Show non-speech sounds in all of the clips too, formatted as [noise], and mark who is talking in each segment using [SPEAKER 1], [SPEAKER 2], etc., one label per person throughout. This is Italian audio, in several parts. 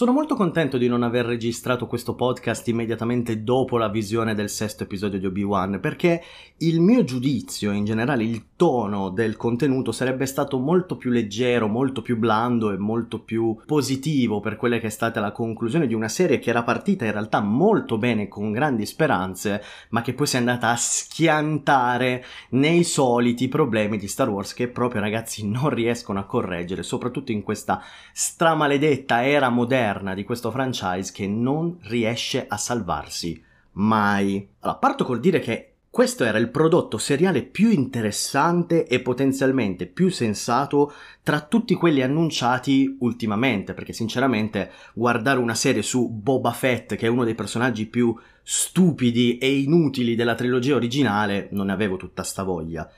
[SPEAKER 1] Sono molto contento di non aver registrato questo podcast immediatamente dopo la visione del sesto episodio di Obi-Wan, perché il mio giudizio, in generale il tono del contenuto sarebbe stato molto più leggero, molto più blando e molto più positivo per quella che è stata la conclusione di una serie che era partita in realtà molto bene con grandi speranze, ma che poi si è andata a schiantare nei soliti problemi di Star Wars che proprio ragazzi [laughs] non riescono a correggere, soprattutto in questa stramaledetta era moderna di questo franchise che non riesce a salvarsi mai. Allora, parto col dire che questo era il prodotto seriale più interessante e potenzialmente più sensato tra tutti quelli annunciati ultimamente, perché sinceramente guardare una serie su Boba Fett, che è uno dei personaggi più stupidi e inutili della trilogia originale, non ne avevo tutta sta voglia.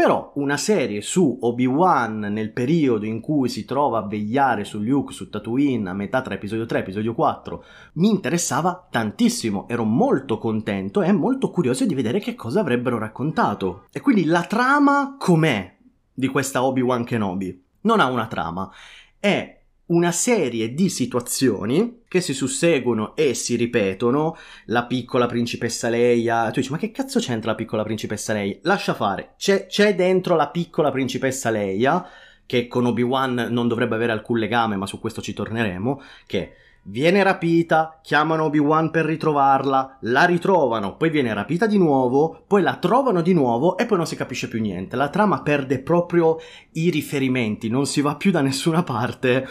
[SPEAKER 1] Però una serie su Obi-Wan nel periodo in cui si trova a vegliare su Luke su Tatooine a metà tra episodio 3 e episodio 4 mi interessava tantissimo, ero molto contento e molto curioso di vedere che cosa avrebbero raccontato. E quindi la trama com'è di questa Obi-Wan Kenobi? Non ha una trama, è una serie di situazioni che si susseguono e si ripetono. La piccola principessa Leia. Tu dici, ma che cazzo c'entra la piccola principessa Leia? Lascia fare. C'è, c'è dentro la piccola principessa Leia, che con Obi-Wan non dovrebbe avere alcun legame, ma su questo ci torneremo. Che viene rapita, chiamano Obi-Wan per ritrovarla, la ritrovano, poi viene rapita di nuovo, poi la trovano di nuovo e poi non si capisce più niente. La trama perde proprio i riferimenti, non si va più da nessuna parte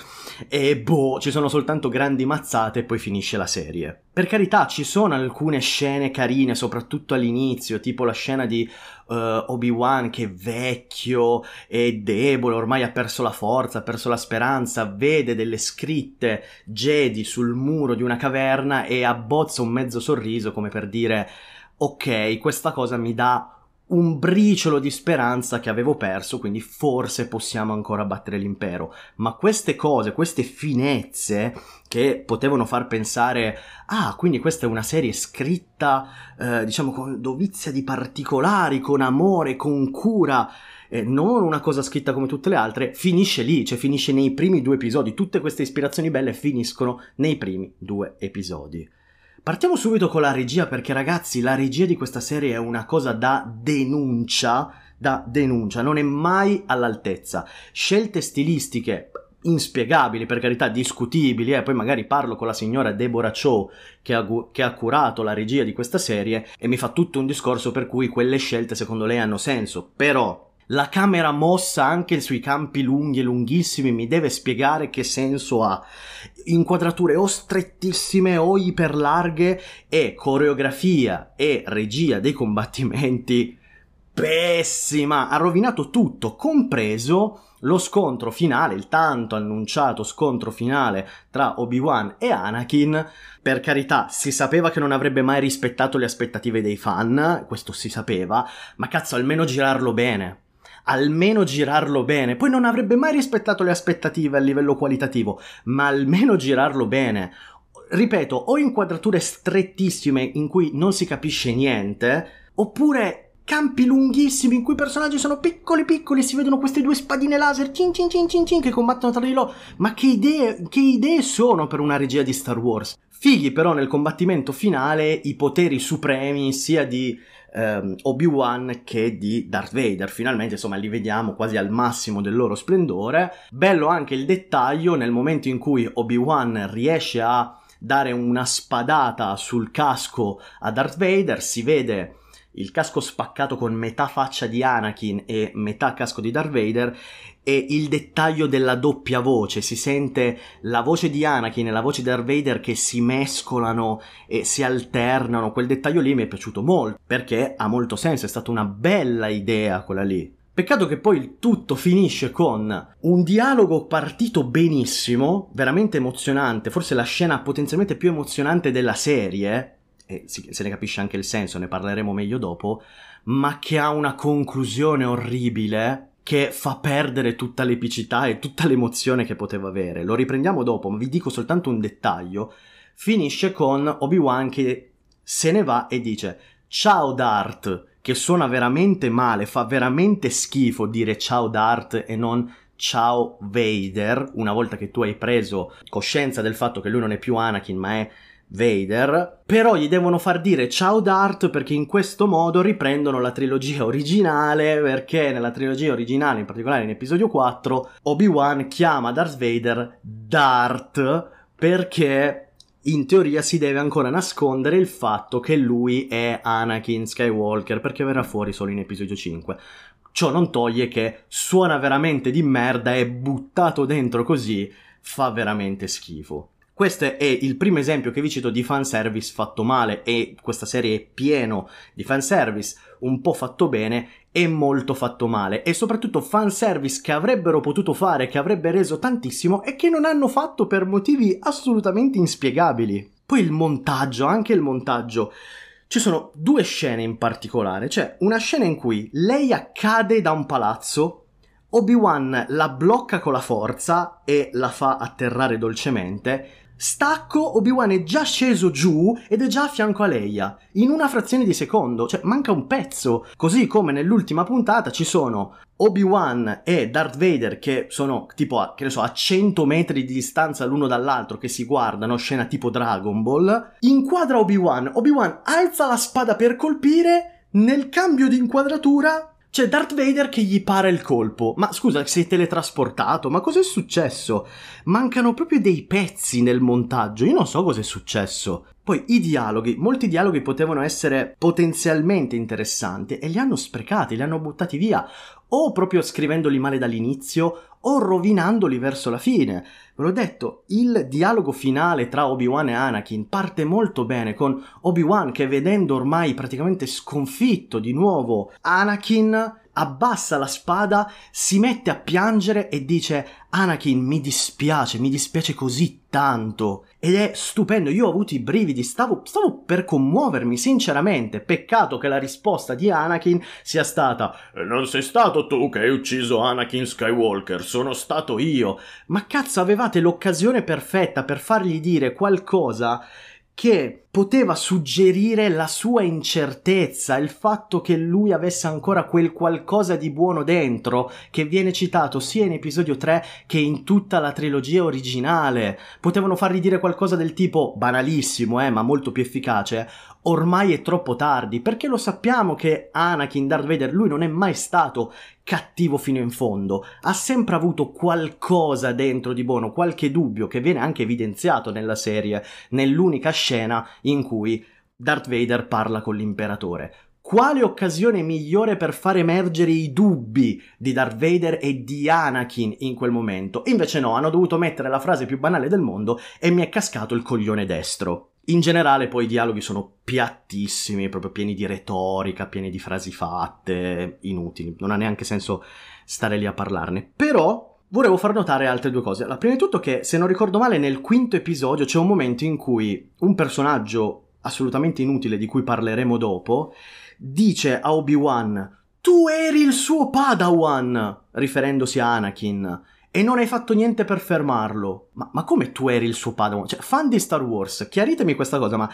[SPEAKER 1] e boh, ci sono soltanto grandi mazzate e poi finisce la serie. Per carità, ci sono alcune scene carine, soprattutto all'inizio, tipo la scena di uh, Obi-Wan che è vecchio e debole, ormai ha perso la forza, ha perso la speranza, vede delle scritte Jedi sul muro di una caverna e abbozza un mezzo sorriso come per dire ok, questa cosa mi dà un briciolo di speranza che avevo perso, quindi forse possiamo ancora battere l'impero. Ma queste cose, queste finezze che potevano far pensare, ah, quindi questa è una serie scritta, eh, diciamo, con dovizia di particolari, con amore, con cura, eh, non una cosa scritta come tutte le altre, finisce lì, cioè finisce nei primi due episodi. Tutte queste ispirazioni belle finiscono nei primi due episodi. Partiamo subito con la regia perché ragazzi la regia di questa serie è una cosa da denuncia, da denuncia, non è mai all'altezza. Scelte stilistiche inspiegabili, per carità discutibili, eh? poi magari parlo con la signora Deborah Cho che ha, che ha curato la regia di questa serie e mi fa tutto un discorso per cui quelle scelte secondo lei hanno senso, però la camera mossa anche sui campi lunghi e lunghissimi mi deve spiegare che senso ha. Inquadrature o strettissime o iperlarghe e coreografia e regia dei combattimenti pessima, ha rovinato tutto, compreso lo scontro finale, il tanto annunciato scontro finale tra Obi-Wan e Anakin. Per carità, si sapeva che non avrebbe mai rispettato le aspettative dei fan, questo si sapeva, ma cazzo, almeno girarlo bene almeno girarlo bene. Poi non avrebbe mai rispettato le aspettative a livello qualitativo, ma almeno girarlo bene. Ripeto, o inquadrature strettissime in cui non si capisce niente, oppure campi lunghissimi in cui i personaggi sono piccoli piccoli e si vedono queste due spadine laser cin cin cin cin cin che combattono tra di loro. Ma che idee, che idee sono per una regia di Star Wars? Fighi però nel combattimento finale i poteri supremi sia di ehm, Obi-Wan che di Darth Vader. Finalmente, insomma, li vediamo quasi al massimo del loro splendore. Bello anche il dettaglio nel momento in cui Obi-Wan riesce a dare una spadata sul casco a Darth Vader, si vede il casco spaccato con metà faccia di Anakin e metà casco di Darth Vader e il dettaglio della doppia voce, si sente la voce di Anakin e la voce di Darth Vader che si mescolano e si alternano, quel dettaglio lì mi è piaciuto molto, perché ha molto senso, è stata una bella idea quella lì. Peccato che poi il tutto finisce con un dialogo partito benissimo, veramente emozionante, forse la scena potenzialmente più emozionante della serie, e se ne capisce anche il senso, ne parleremo meglio dopo, ma che ha una conclusione orribile che fa perdere tutta l'epicità e tutta l'emozione che poteva avere. Lo riprendiamo dopo, ma vi dico soltanto un dettaglio. Finisce con Obi-Wan che se ne va e dice Ciao Dart, che suona veramente male, fa veramente schifo dire ciao Dart e non ciao Vader, una volta che tu hai preso coscienza del fatto che lui non è più Anakin ma è Vader, però gli devono far dire ciao Dart perché in questo modo riprendono la trilogia originale, perché nella trilogia originale, in particolare in episodio 4, Obi-Wan chiama Darth Vader Dart perché in teoria si deve ancora nascondere il fatto che lui è Anakin Skywalker perché verrà fuori solo in episodio 5. Ciò non toglie che suona veramente di merda e buttato dentro così fa veramente schifo. Questo è il primo esempio che vi cito di fanservice fatto male e questa serie è pieno di fanservice un po' fatto bene e molto fatto male e soprattutto fanservice che avrebbero potuto fare, che avrebbe reso tantissimo e che non hanno fatto per motivi assolutamente inspiegabili. Poi il montaggio, anche il montaggio. Ci sono due scene in particolare, c'è una scena in cui lei accade da un palazzo Obi-Wan la blocca con la forza e la fa atterrare dolcemente. Stacco, Obi-Wan è già sceso giù ed è già a fianco a Leia, in una frazione di secondo, cioè manca un pezzo. Così come nell'ultima puntata ci sono Obi-Wan e Darth Vader che sono tipo a, che so, a 100 metri di distanza l'uno dall'altro che si guardano, scena tipo Dragon Ball. Inquadra Obi-Wan, Obi-Wan alza la spada per colpire, nel cambio di inquadratura c'è Darth Vader che gli para il colpo. Ma scusa, sei teletrasportato? Ma cos'è successo? Mancano proprio dei pezzi nel montaggio. Io non so cos'è successo. Poi i dialoghi, molti dialoghi potevano essere potenzialmente interessanti e li hanno sprecati, li hanno buttati via, o proprio scrivendoli male dall'inizio, o rovinandoli verso la fine. Ve l'ho detto, il dialogo finale tra Obi-Wan e Anakin parte molto bene con Obi-Wan che vedendo ormai praticamente sconfitto di nuovo Anakin abbassa la spada, si mette a piangere e dice Anakin mi dispiace, mi dispiace così tanto. Ed è stupendo, io ho avuto i brividi, stavo, stavo per commuovermi sinceramente. Peccato che la risposta di Anakin sia stata Non sei stato tu che hai ucciso Anakin Skywalker, sono stato io. Ma cazzo, avevate l'occasione perfetta per fargli dire qualcosa che poteva suggerire la sua incertezza, il fatto che lui avesse ancora quel qualcosa di buono dentro, che viene citato sia in episodio 3 che in tutta la trilogia originale. Potevano fargli dire qualcosa del tipo banalissimo, eh, ma molto più efficace ormai è troppo tardi, perché lo sappiamo che Anakin Darth Vader lui non è mai stato cattivo fino in fondo, ha sempre avuto qualcosa dentro di buono, qualche dubbio che viene anche evidenziato nella serie, nell'unica scena in cui Darth Vader parla con l'imperatore. Quale occasione migliore per far emergere i dubbi di Darth Vader e di Anakin in quel momento? Invece no, hanno dovuto mettere la frase più banale del mondo e mi è cascato il coglione destro. In generale poi i dialoghi sono piattissimi, proprio pieni di retorica, pieni di frasi fatte, inutili, non ha neanche senso stare lì a parlarne. Però volevo far notare altre due cose. La prima di tutto che, se non ricordo male, nel quinto episodio c'è un momento in cui un personaggio assolutamente inutile di cui parleremo dopo dice a Obi-Wan tu eri il suo Padawan, riferendosi a Anakin e non hai fatto niente per fermarlo. Ma, ma come tu eri il suo Padawan? Cioè, fan di Star Wars, chiaritemi questa cosa, ma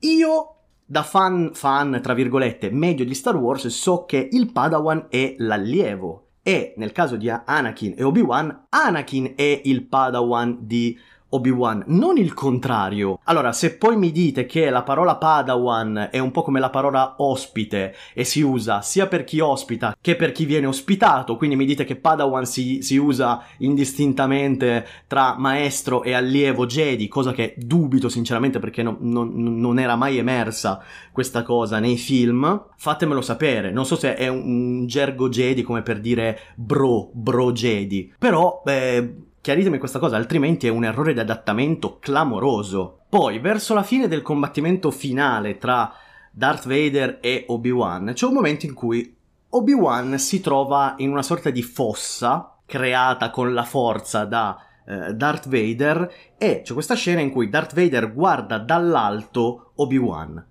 [SPEAKER 1] io da fan, fan, tra virgolette, medio di Star Wars, so che il Padawan è l'allievo. E nel caso di Anakin e Obi-Wan, Anakin è il Padawan di Obi-Wan, non il contrario. Allora, se poi mi dite che la parola Padawan è un po' come la parola ospite e si usa sia per chi ospita che per chi viene ospitato, quindi mi dite che Padawan si, si usa indistintamente tra maestro e allievo Jedi, cosa che dubito sinceramente perché no, no, non era mai emersa questa cosa nei film, fatemelo sapere. Non so se è un, un gergo Jedi come per dire bro, bro Jedi, però... Beh, Chiaritemi questa cosa, altrimenti è un errore di adattamento clamoroso. Poi, verso la fine del combattimento finale tra Darth Vader e Obi-Wan, c'è un momento in cui Obi-Wan si trova in una sorta di fossa creata con la forza da eh, Darth Vader e c'è questa scena in cui Darth Vader guarda dall'alto Obi-Wan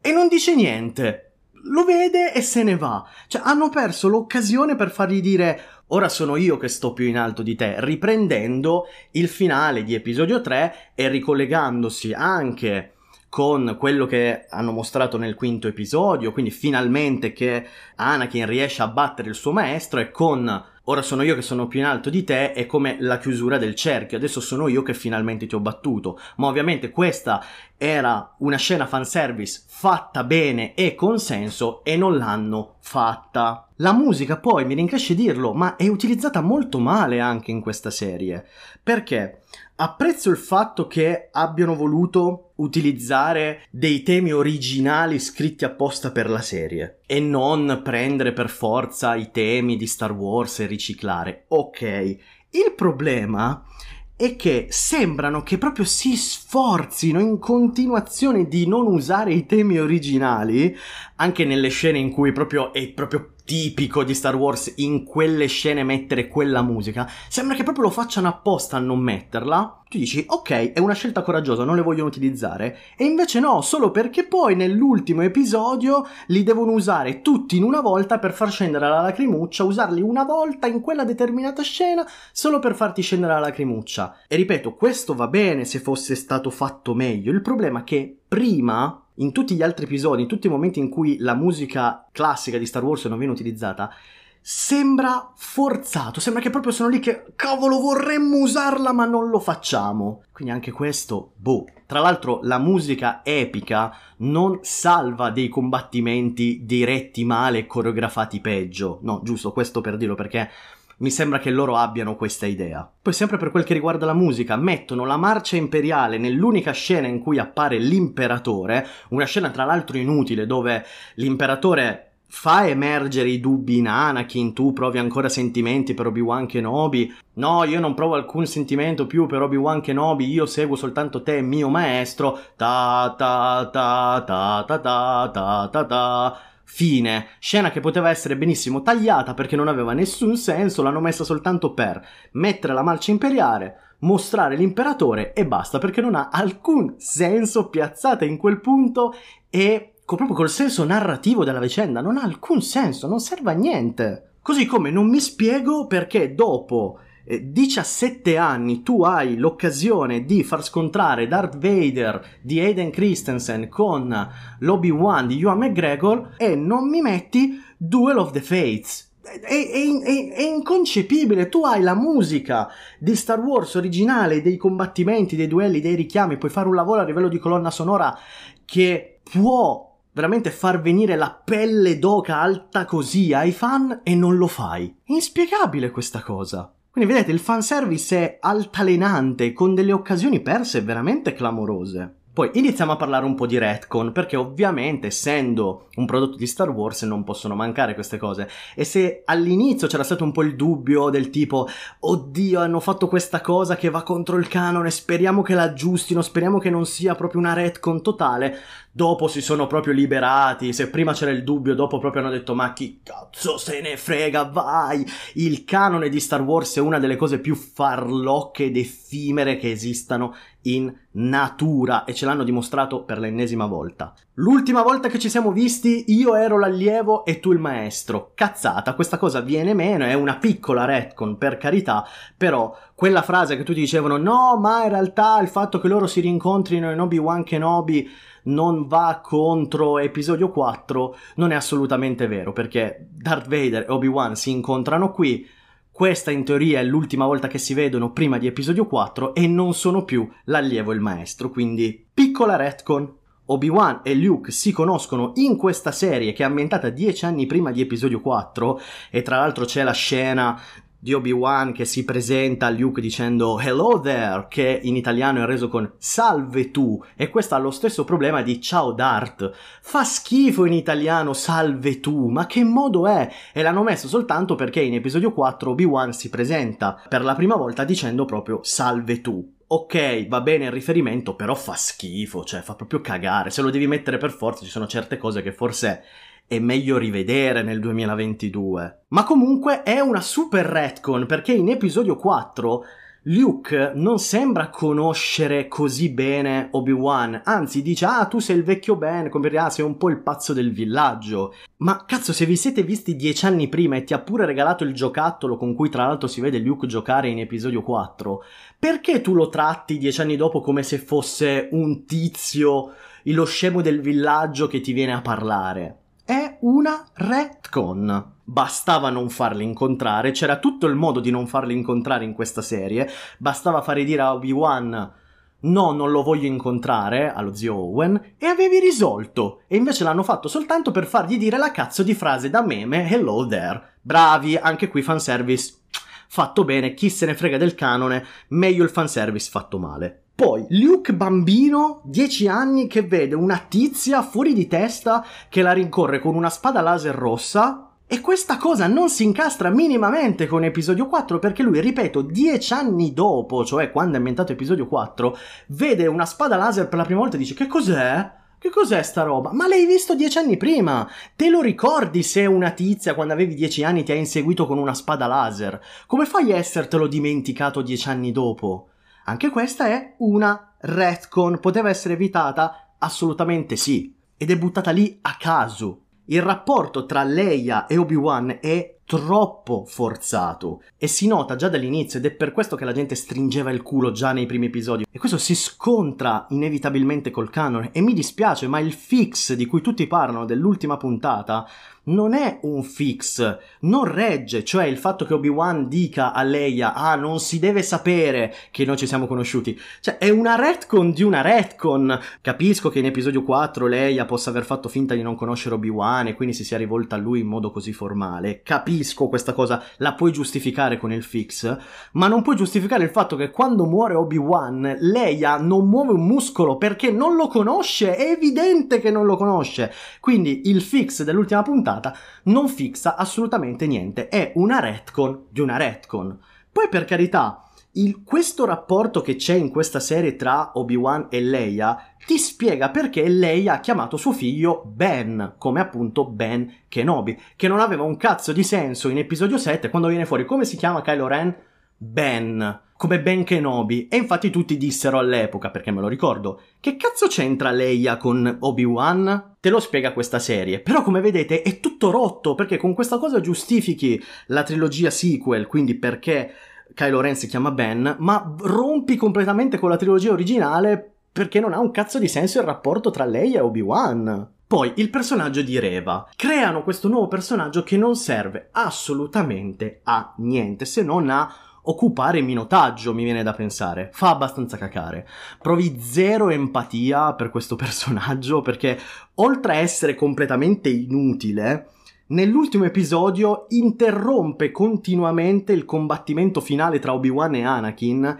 [SPEAKER 1] e non dice niente. Lo vede e se ne va. Cioè, hanno perso l'occasione per fargli dire ora sono io che sto più in alto di te, riprendendo il finale di episodio 3 e ricollegandosi anche con quello che hanno mostrato nel quinto episodio, quindi finalmente che Anakin riesce a battere il suo maestro e con ora sono io che sono più in alto di te, è come la chiusura del cerchio, adesso sono io che finalmente ti ho battuto. Ma ovviamente questa era una scena fanservice fatta bene e con senso e non l'hanno fatta. La musica poi, mi rincresce dirlo, ma è utilizzata molto male anche in questa serie. Perché? Apprezzo il fatto che abbiano voluto utilizzare dei temi originali scritti apposta per la serie e non prendere per forza i temi di Star Wars e riciclare. Ok, il problema è che sembrano che proprio si sforzino in continuazione di non usare i temi originali, anche nelle scene in cui proprio è proprio tipico di Star Wars in quelle scene mettere quella musica, sembra che proprio lo facciano apposta a non metterla. Tu dici, ok, è una scelta coraggiosa, non le vogliono utilizzare. E invece no, solo perché poi nell'ultimo episodio li devono usare tutti in una volta per far scendere la lacrimuccia, usarli una volta in quella determinata scena solo per farti scendere la lacrimuccia. E ripeto, questo va bene se fosse stato fatto meglio. Il problema è che prima in tutti gli altri episodi, in tutti i momenti in cui la musica classica di Star Wars non viene utilizzata, sembra forzato, sembra che proprio sono lì che cavolo vorremmo usarla ma non lo facciamo. Quindi anche questo, boh. Tra l'altro la musica epica non salva dei combattimenti diretti male e coreografati peggio. No, giusto, questo per dirlo perché mi sembra che loro abbiano questa idea. Poi sempre per quel che riguarda la musica, mettono la marcia imperiale nell'unica scena in cui appare l'imperatore, una scena tra l'altro inutile dove l'imperatore fa emergere i dubbi in Anakin, tu provi ancora sentimenti per Obi-Wan Kenobi. No, io non provo alcun sentimento più per Obi-Wan Kenobi, io seguo soltanto te, mio maestro. Ta ta ta ta ta ta ta ta ta. Fine. Scena che poteva essere benissimo tagliata perché non aveva nessun senso, l'hanno messa soltanto per mettere la marcia imperiale, mostrare l'imperatore e basta perché non ha alcun senso piazzata in quel punto e proprio col senso narrativo della vicenda, non ha alcun senso, non serve a niente. Così come non mi spiego perché dopo 17 anni tu hai l'occasione di far scontrare Darth Vader di Aiden Christensen con l'Obi-Wan di Ewan McGregor e non mi metti Duel of the Fates. È, è, è, è, inconcepibile. Tu hai la musica di Star Wars originale, dei combattimenti, dei duelli, dei richiami. Puoi fare un lavoro a livello di colonna sonora che può veramente far venire la pelle d'oca alta così ai fan e non lo fai. È inspiegabile questa cosa. Quindi vedete, il fanservice è altalenante, con delle occasioni perse veramente clamorose. Poi iniziamo a parlare un po' di retcon, perché ovviamente essendo un prodotto di Star Wars non possono mancare queste cose. E se all'inizio c'era stato un po' il dubbio del tipo, oddio, hanno fatto questa cosa che va contro il canone, speriamo che l'aggiustino, speriamo che non sia proprio una retcon totale, dopo si sono proprio liberati, se prima c'era il dubbio, dopo proprio hanno detto ma chi cazzo se ne frega, vai! Il canone di Star Wars è una delle cose più farlocche ed effimere che esistano in natura e ce l'hanno dimostrato per l'ennesima volta. L'ultima volta che ci siamo visti io ero l'allievo e tu il maestro. Cazzata, questa cosa viene meno, è una piccola retcon per carità, però quella frase che tutti dicevano no, ma in realtà il fatto che loro si rincontrino in Obi-Wan Kenobi non va contro episodio 4 non è assolutamente vero perché Darth Vader e Obi-Wan si incontrano qui questa in teoria è l'ultima volta che si vedono prima di episodio 4 e non sono più l'allievo e il maestro, quindi piccola retcon. Obi-Wan e Luke si conoscono in questa serie che è ambientata dieci anni prima di episodio 4 e tra l'altro c'è la scena di Obi-Wan che si presenta a Luke dicendo hello there, che in italiano è reso con salve tu, e questo ha lo stesso problema di ciao Dart. Fa schifo in italiano salve tu, ma che modo è? E l'hanno messo soltanto perché in episodio 4 Obi-Wan si presenta per la prima volta dicendo proprio salve tu. Ok, va bene il riferimento, però fa schifo, cioè fa proprio cagare. Se lo devi mettere per forza, ci sono certe cose che forse è meglio rivedere nel 2022. Ma comunque è una super retcon perché in episodio 4 Luke non sembra conoscere così bene Obi-Wan, anzi dice ah tu sei il vecchio Ben, come ah, sei un po' il pazzo del villaggio. Ma cazzo se vi siete visti dieci anni prima e ti ha pure regalato il giocattolo con cui tra l'altro si vede Luke giocare in episodio 4, perché tu lo tratti dieci anni dopo come se fosse un tizio, lo scemo del villaggio che ti viene a parlare? È una retcon. Bastava non farli incontrare, c'era tutto il modo di non farli incontrare in questa serie, bastava fare dire a Obi-Wan no, non lo voglio incontrare, allo zio Owen, e avevi risolto. E invece l'hanno fatto soltanto per fargli dire la cazzo di frase da meme Hello there. Bravi, anche qui fanservice fatto bene, chi se ne frega del canone, meglio il fanservice fatto male. Poi Luke bambino, 10 anni, che vede una tizia fuori di testa che la rincorre con una spada laser rossa. E questa cosa non si incastra minimamente con episodio 4 perché lui, ripeto, 10 anni dopo, cioè quando è ambientato episodio 4, vede una spada laser per la prima volta e dice che cos'è? Che cos'è sta roba? Ma l'hai visto dieci anni prima! Te lo ricordi se una tizia quando avevi dieci anni ti ha inseguito con una spada laser? Come fai a essertelo dimenticato dieci anni dopo? Anche questa è una retcon. Poteva essere evitata? Assolutamente sì. Ed è buttata lì a caso. Il rapporto tra Leia e Obi-Wan è troppo forzato. E si nota già dall'inizio ed è per questo che la gente stringeva il culo già nei primi episodi. E questo si scontra inevitabilmente col canon. E mi dispiace ma il fix di cui tutti parlano dell'ultima puntata non è un fix, non regge, cioè il fatto che Obi-Wan dica a Leia ah non si deve sapere che noi ci siamo conosciuti, cioè è una retcon di una retcon. Capisco che in episodio 4 Leia possa aver fatto finta di non conoscere Obi-Wan e quindi si sia rivolta a lui in modo così formale, capisco questa cosa, la puoi giustificare con il fix, ma non puoi giustificare il fatto che quando muore Obi-Wan Leia non muove un muscolo perché non lo conosce, è evidente che non lo conosce, quindi il fix dell'ultima puntata puntata non fixa assolutamente niente, è una retcon di una retcon. Poi per carità, il, questo rapporto che c'è in questa serie tra Obi-Wan e Leia ti spiega perché Leia ha chiamato suo figlio Ben, come appunto Ben Kenobi, che non aveva un cazzo di senso in episodio 7 quando viene fuori come si chiama Kylo Ren? Ben come Ben Kenobi. E infatti tutti dissero all'epoca, perché me lo ricordo, che cazzo c'entra Leia con Obi-Wan? Te lo spiega questa serie. Però come vedete è tutto rotto, perché con questa cosa giustifichi la trilogia sequel, quindi perché Kylo Ren si chiama Ben, ma rompi completamente con la trilogia originale perché non ha un cazzo di senso il rapporto tra lei e Obi-Wan. Poi il personaggio di Reva. Creano questo nuovo personaggio che non serve assolutamente a niente se non a occupare minotaggio, mi viene da pensare. Fa abbastanza cacare. Provi zero empatia per questo [laughs] personaggio perché oltre a essere completamente inutile, nell'ultimo episodio interrompe continuamente il combattimento finale tra Obi-Wan e Anakin.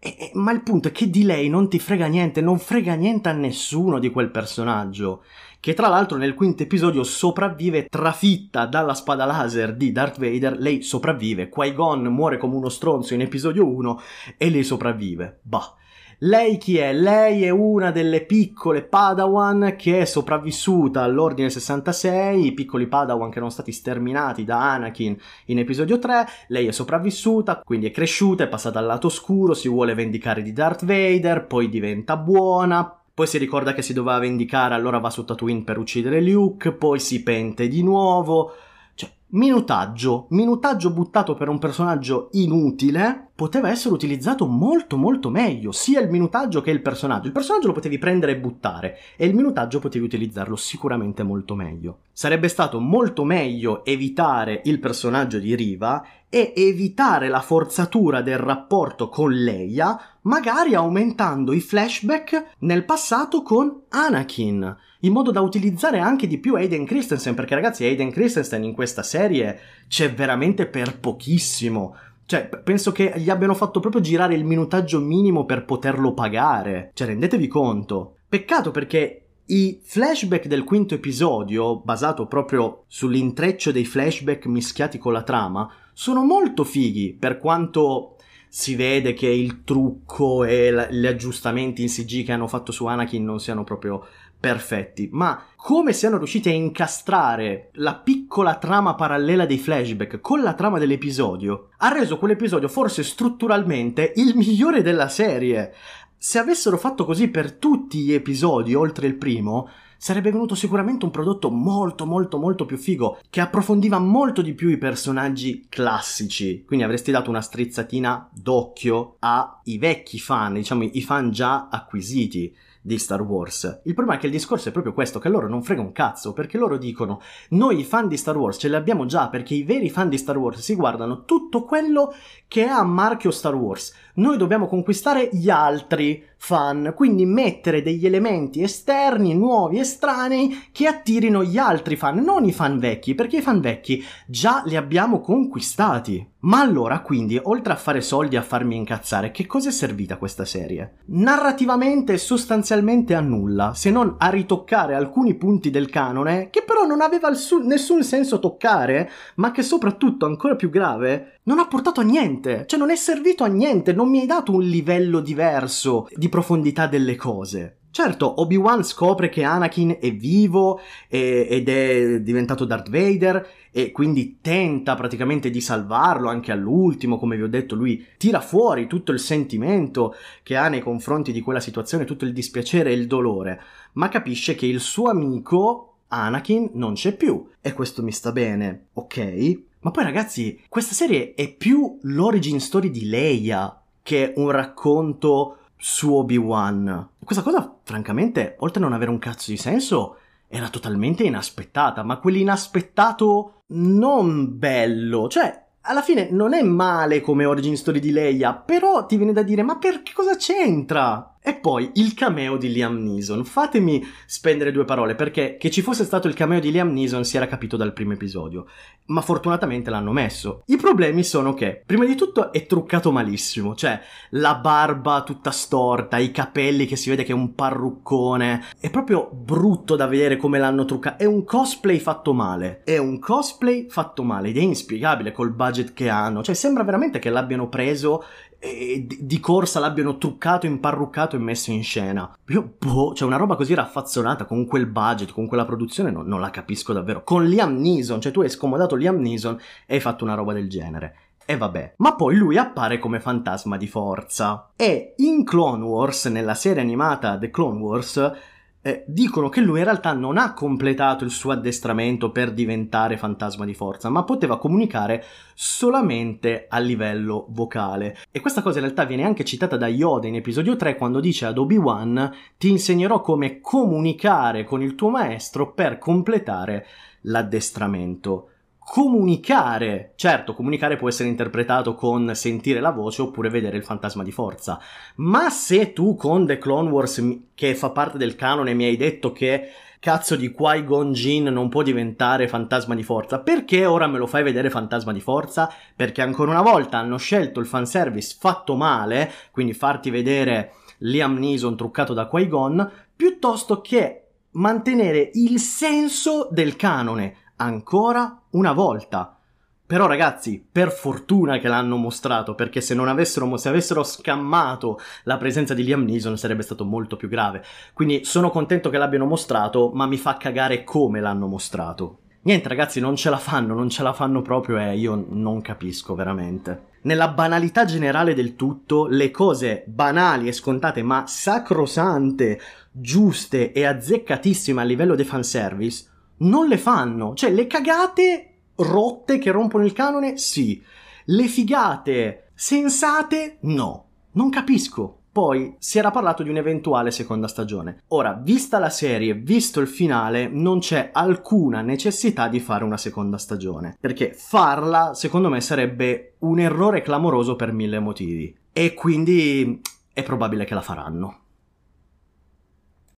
[SPEAKER 1] E, e, ma il punto è che di lei non ti frega niente, non frega niente a nessuno di quel personaggio che tra l'altro nel quinto episodio sopravvive trafitta dalla spada laser di Darth Vader, lei sopravvive, Qui-Gon muore come uno stronzo in episodio 1 e lei sopravvive. Bah. Lei chi è? Lei è una delle piccole Padawan che è sopravvissuta all'Ordine 66, i piccoli Padawan che erano stati sterminati da Anakin in episodio 3. Lei è sopravvissuta, quindi è cresciuta, è passata al lato scuro, si vuole vendicare di Darth Vader, poi diventa buona, poi si ricorda che si doveva vendicare, allora va su Tatooine per uccidere Luke, poi si pente di nuovo. Cioè, minutaggio, minutaggio buttato per un personaggio inutile, poteva essere utilizzato molto molto meglio, sia il minutaggio che il personaggio. Il personaggio lo potevi prendere e buttare, e il minutaggio potevi utilizzarlo sicuramente molto meglio. Sarebbe stato molto meglio evitare il personaggio di Riva e evitare la forzatura del rapporto con Leia, magari aumentando i flashback nel passato con Anakin, in modo da utilizzare anche di più Aiden Christensen, perché ragazzi Aiden Christensen in questa serie c'è veramente per pochissimo. Cioè, penso che gli abbiano fatto proprio girare il minutaggio minimo per poterlo pagare. Cioè, rendetevi conto. Peccato perché i flashback del quinto episodio, basato proprio sull'intreccio dei flashback mischiati con la trama, sono molto fighi per quanto si vede che il trucco e gli aggiustamenti in CG che hanno fatto su Anakin non siano proprio perfetti, ma come siano riusciti a incastrare la piccola trama parallela dei flashback con la trama dell'episodio ha reso quell'episodio forse strutturalmente il migliore della serie. Se avessero fatto così per tutti gli episodi oltre il primo, sarebbe venuto sicuramente un prodotto molto molto molto più figo, che approfondiva molto di più i personaggi classici, quindi avresti dato una strizzatina d'occhio ai vecchi fan, diciamo i fan già acquisiti di Star Wars. Il problema è che il discorso è proprio questo, che loro non frega un cazzo, perché loro dicono noi i fan di Star Wars ce li abbiamo già, perché i veri fan di Star Wars si guardano tutto quello che ha a marchio Star Wars. Noi dobbiamo conquistare gli altri fan, quindi mettere degli elementi esterni, nuovi, estranei, che attirino gli altri fan, non i fan vecchi, perché i fan vecchi già li abbiamo conquistati. Ma allora, quindi, oltre a fare soldi e a farmi incazzare, che cosa è servita questa serie? Narrativamente sostanzialmente a nulla, se non a ritoccare alcuni punti del canone, che però non aveva su- nessun senso toccare, ma che soprattutto, ancora più grave, non ha portato a niente, cioè non è servito a niente, non mi hai dato un livello diverso di profondità delle cose. Certo, Obi-Wan scopre che Anakin è vivo e, ed è diventato Darth Vader e quindi tenta praticamente di salvarlo anche all'ultimo, come vi ho detto, lui tira fuori tutto il sentimento che ha nei confronti di quella situazione, tutto il dispiacere e il dolore, ma capisce che il suo amico Anakin non c'è più e questo mi sta bene, ok? Ma poi ragazzi, questa serie è più l'origin story di Leia che un racconto su Obi-Wan. Questa cosa, francamente, oltre a non avere un cazzo di senso, era totalmente inaspettata, ma quell'inaspettato non bello, cioè alla fine non è male come origin story di Leia, però ti viene da dire ma perché cosa c'entra? E poi il cameo di Liam Neeson. Fatemi spendere due parole perché che ci fosse stato il cameo di Liam Neeson si era capito dal primo episodio, ma fortunatamente l'hanno messo. I problemi sono che, prima di tutto, è truccato malissimo, cioè la barba tutta storta, i capelli che si vede che è un parruccone. È proprio brutto da vedere come l'hanno truccato. È un cosplay fatto male. È un cosplay fatto male ed è inspiegabile col budget che hanno. Cioè, sembra veramente che l'abbiano preso e di corsa l'abbiano truccato, imparruccato e messo in scena. Io, boh, cioè una roba così raffazzonata con quel budget, con quella produzione, non, non la capisco davvero. Con Liam Neeson, cioè tu hai scomodato Liam Neeson e hai fatto una roba del genere. E vabbè. Ma poi lui appare come fantasma di forza. E in Clone Wars, nella serie animata The Clone Wars, eh, dicono che lui in realtà non ha completato il suo addestramento per diventare fantasma di forza, ma poteva comunicare solamente a livello vocale. E questa cosa in realtà viene anche citata da Yoda in episodio 3 quando dice ad Obi-Wan ti insegnerò come comunicare con il tuo maestro per completare l'addestramento comunicare. Certo, comunicare può essere interpretato con sentire la voce oppure vedere il fantasma di forza. Ma se tu con The Clone Wars, che fa parte del canone, mi hai detto che cazzo di Qui-Gon Jinn non può diventare fantasma di forza, perché ora me lo fai vedere fantasma di forza? Perché ancora una volta hanno scelto il fanservice fatto male, quindi farti vedere Liam Neeson truccato da Qui-Gon, piuttosto che mantenere il senso del canone ancora una volta. Però ragazzi, per fortuna che l'hanno mostrato, perché se non avessero, se avessero scammato la presenza di Liam Neeson sarebbe stato molto più grave. Quindi sono contento che l'abbiano mostrato, ma mi fa cagare come l'hanno mostrato. Niente ragazzi, non ce la fanno, non ce la fanno proprio e io non capisco veramente. Nella banalità generale del tutto, le cose banali e scontate ma sacrosante, giuste e azzeccatissime a livello di fanservice non le fanno. Cioè, le cagate rotte che rompono il canone, sì. Le figate sensate, no. Non capisco. Poi si era parlato di un'eventuale seconda stagione. Ora, vista la serie, visto il finale, non c'è alcuna necessità di fare una seconda stagione. Perché farla, secondo me, sarebbe un errore clamoroso per mille motivi. E quindi è probabile che la faranno.